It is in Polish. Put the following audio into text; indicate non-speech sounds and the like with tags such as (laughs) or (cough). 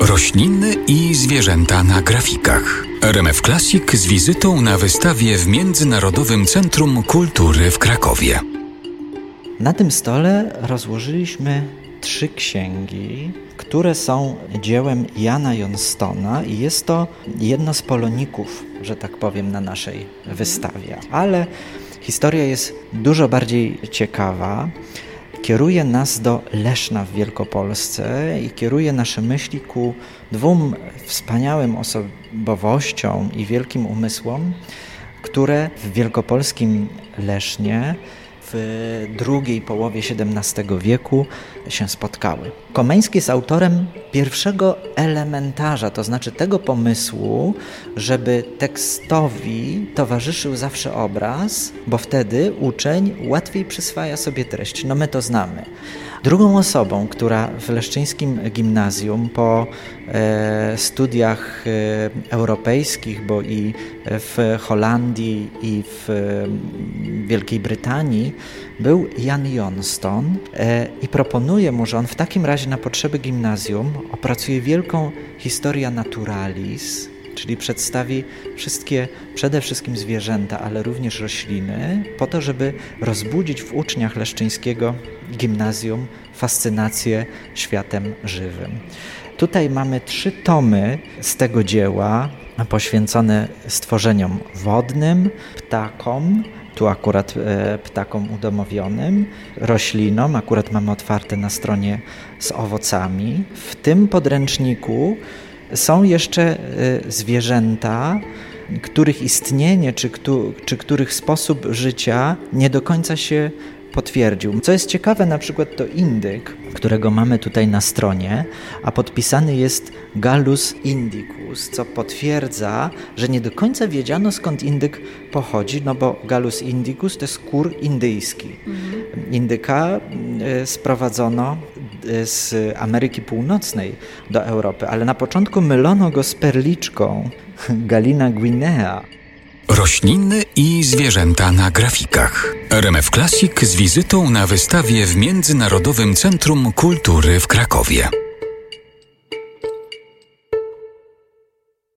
Rośliny i zwierzęta na grafikach. RMF Classic z wizytą na wystawie w Międzynarodowym Centrum Kultury w Krakowie. Na tym stole rozłożyliśmy trzy księgi, które są dziełem Jana Jonstona i jest to jedno z poloników, że tak powiem, na naszej wystawie. Ale historia jest dużo bardziej ciekawa kieruje nas do Leszna w Wielkopolsce i kieruje nasze myśli ku dwóm wspaniałym osobowościom i wielkim umysłom, które w wielkopolskim Lesznie w drugiej połowie XVII wieku się spotkały. Komeński jest autorem pierwszego elementarza, to znaczy tego pomysłu, żeby tekstowi towarzyszył zawsze obraz, bo wtedy uczeń łatwiej przyswaja sobie treść. No my to znamy. Drugą osobą, która w Leszczyńskim Gimnazjum po e, studiach e, europejskich, bo i w Holandii i w e, Wielkiej Brytanii był Jan Johnston e, i proponuje mu, że on w takim razie na potrzeby gimnazjum opracuje wielką historia naturalis, czyli przedstawi wszystkie, przede wszystkim zwierzęta, ale również rośliny, po to, żeby rozbudzić w uczniach leszczyńskiego gimnazjum fascynację światem żywym. Tutaj mamy trzy tomy z tego dzieła poświęcone stworzeniom wodnym, ptakom, tu akurat e, ptakom udomowionym, roślinom, akurat mamy otwarte na stronie z owocami. W tym podręczniku są jeszcze y, zwierzęta, których istnienie czy, czy których sposób życia nie do końca się potwierdził. Co jest ciekawe, na przykład to indyk, którego mamy tutaj na stronie, a podpisany jest Gallus indicus, co potwierdza, że nie do końca wiedziano skąd indyk pochodzi, no bo Gallus indicus to jest kur indyjski. Mhm. Indyka y, sprowadzono z Ameryki Północnej do Europy, ale na początku mylono go z perliczką (laughs) Galina guinea. Rośliny i zwierzęta na grafikach. RMF Classic z wizytą na wystawie w Międzynarodowym Centrum Kultury w Krakowie.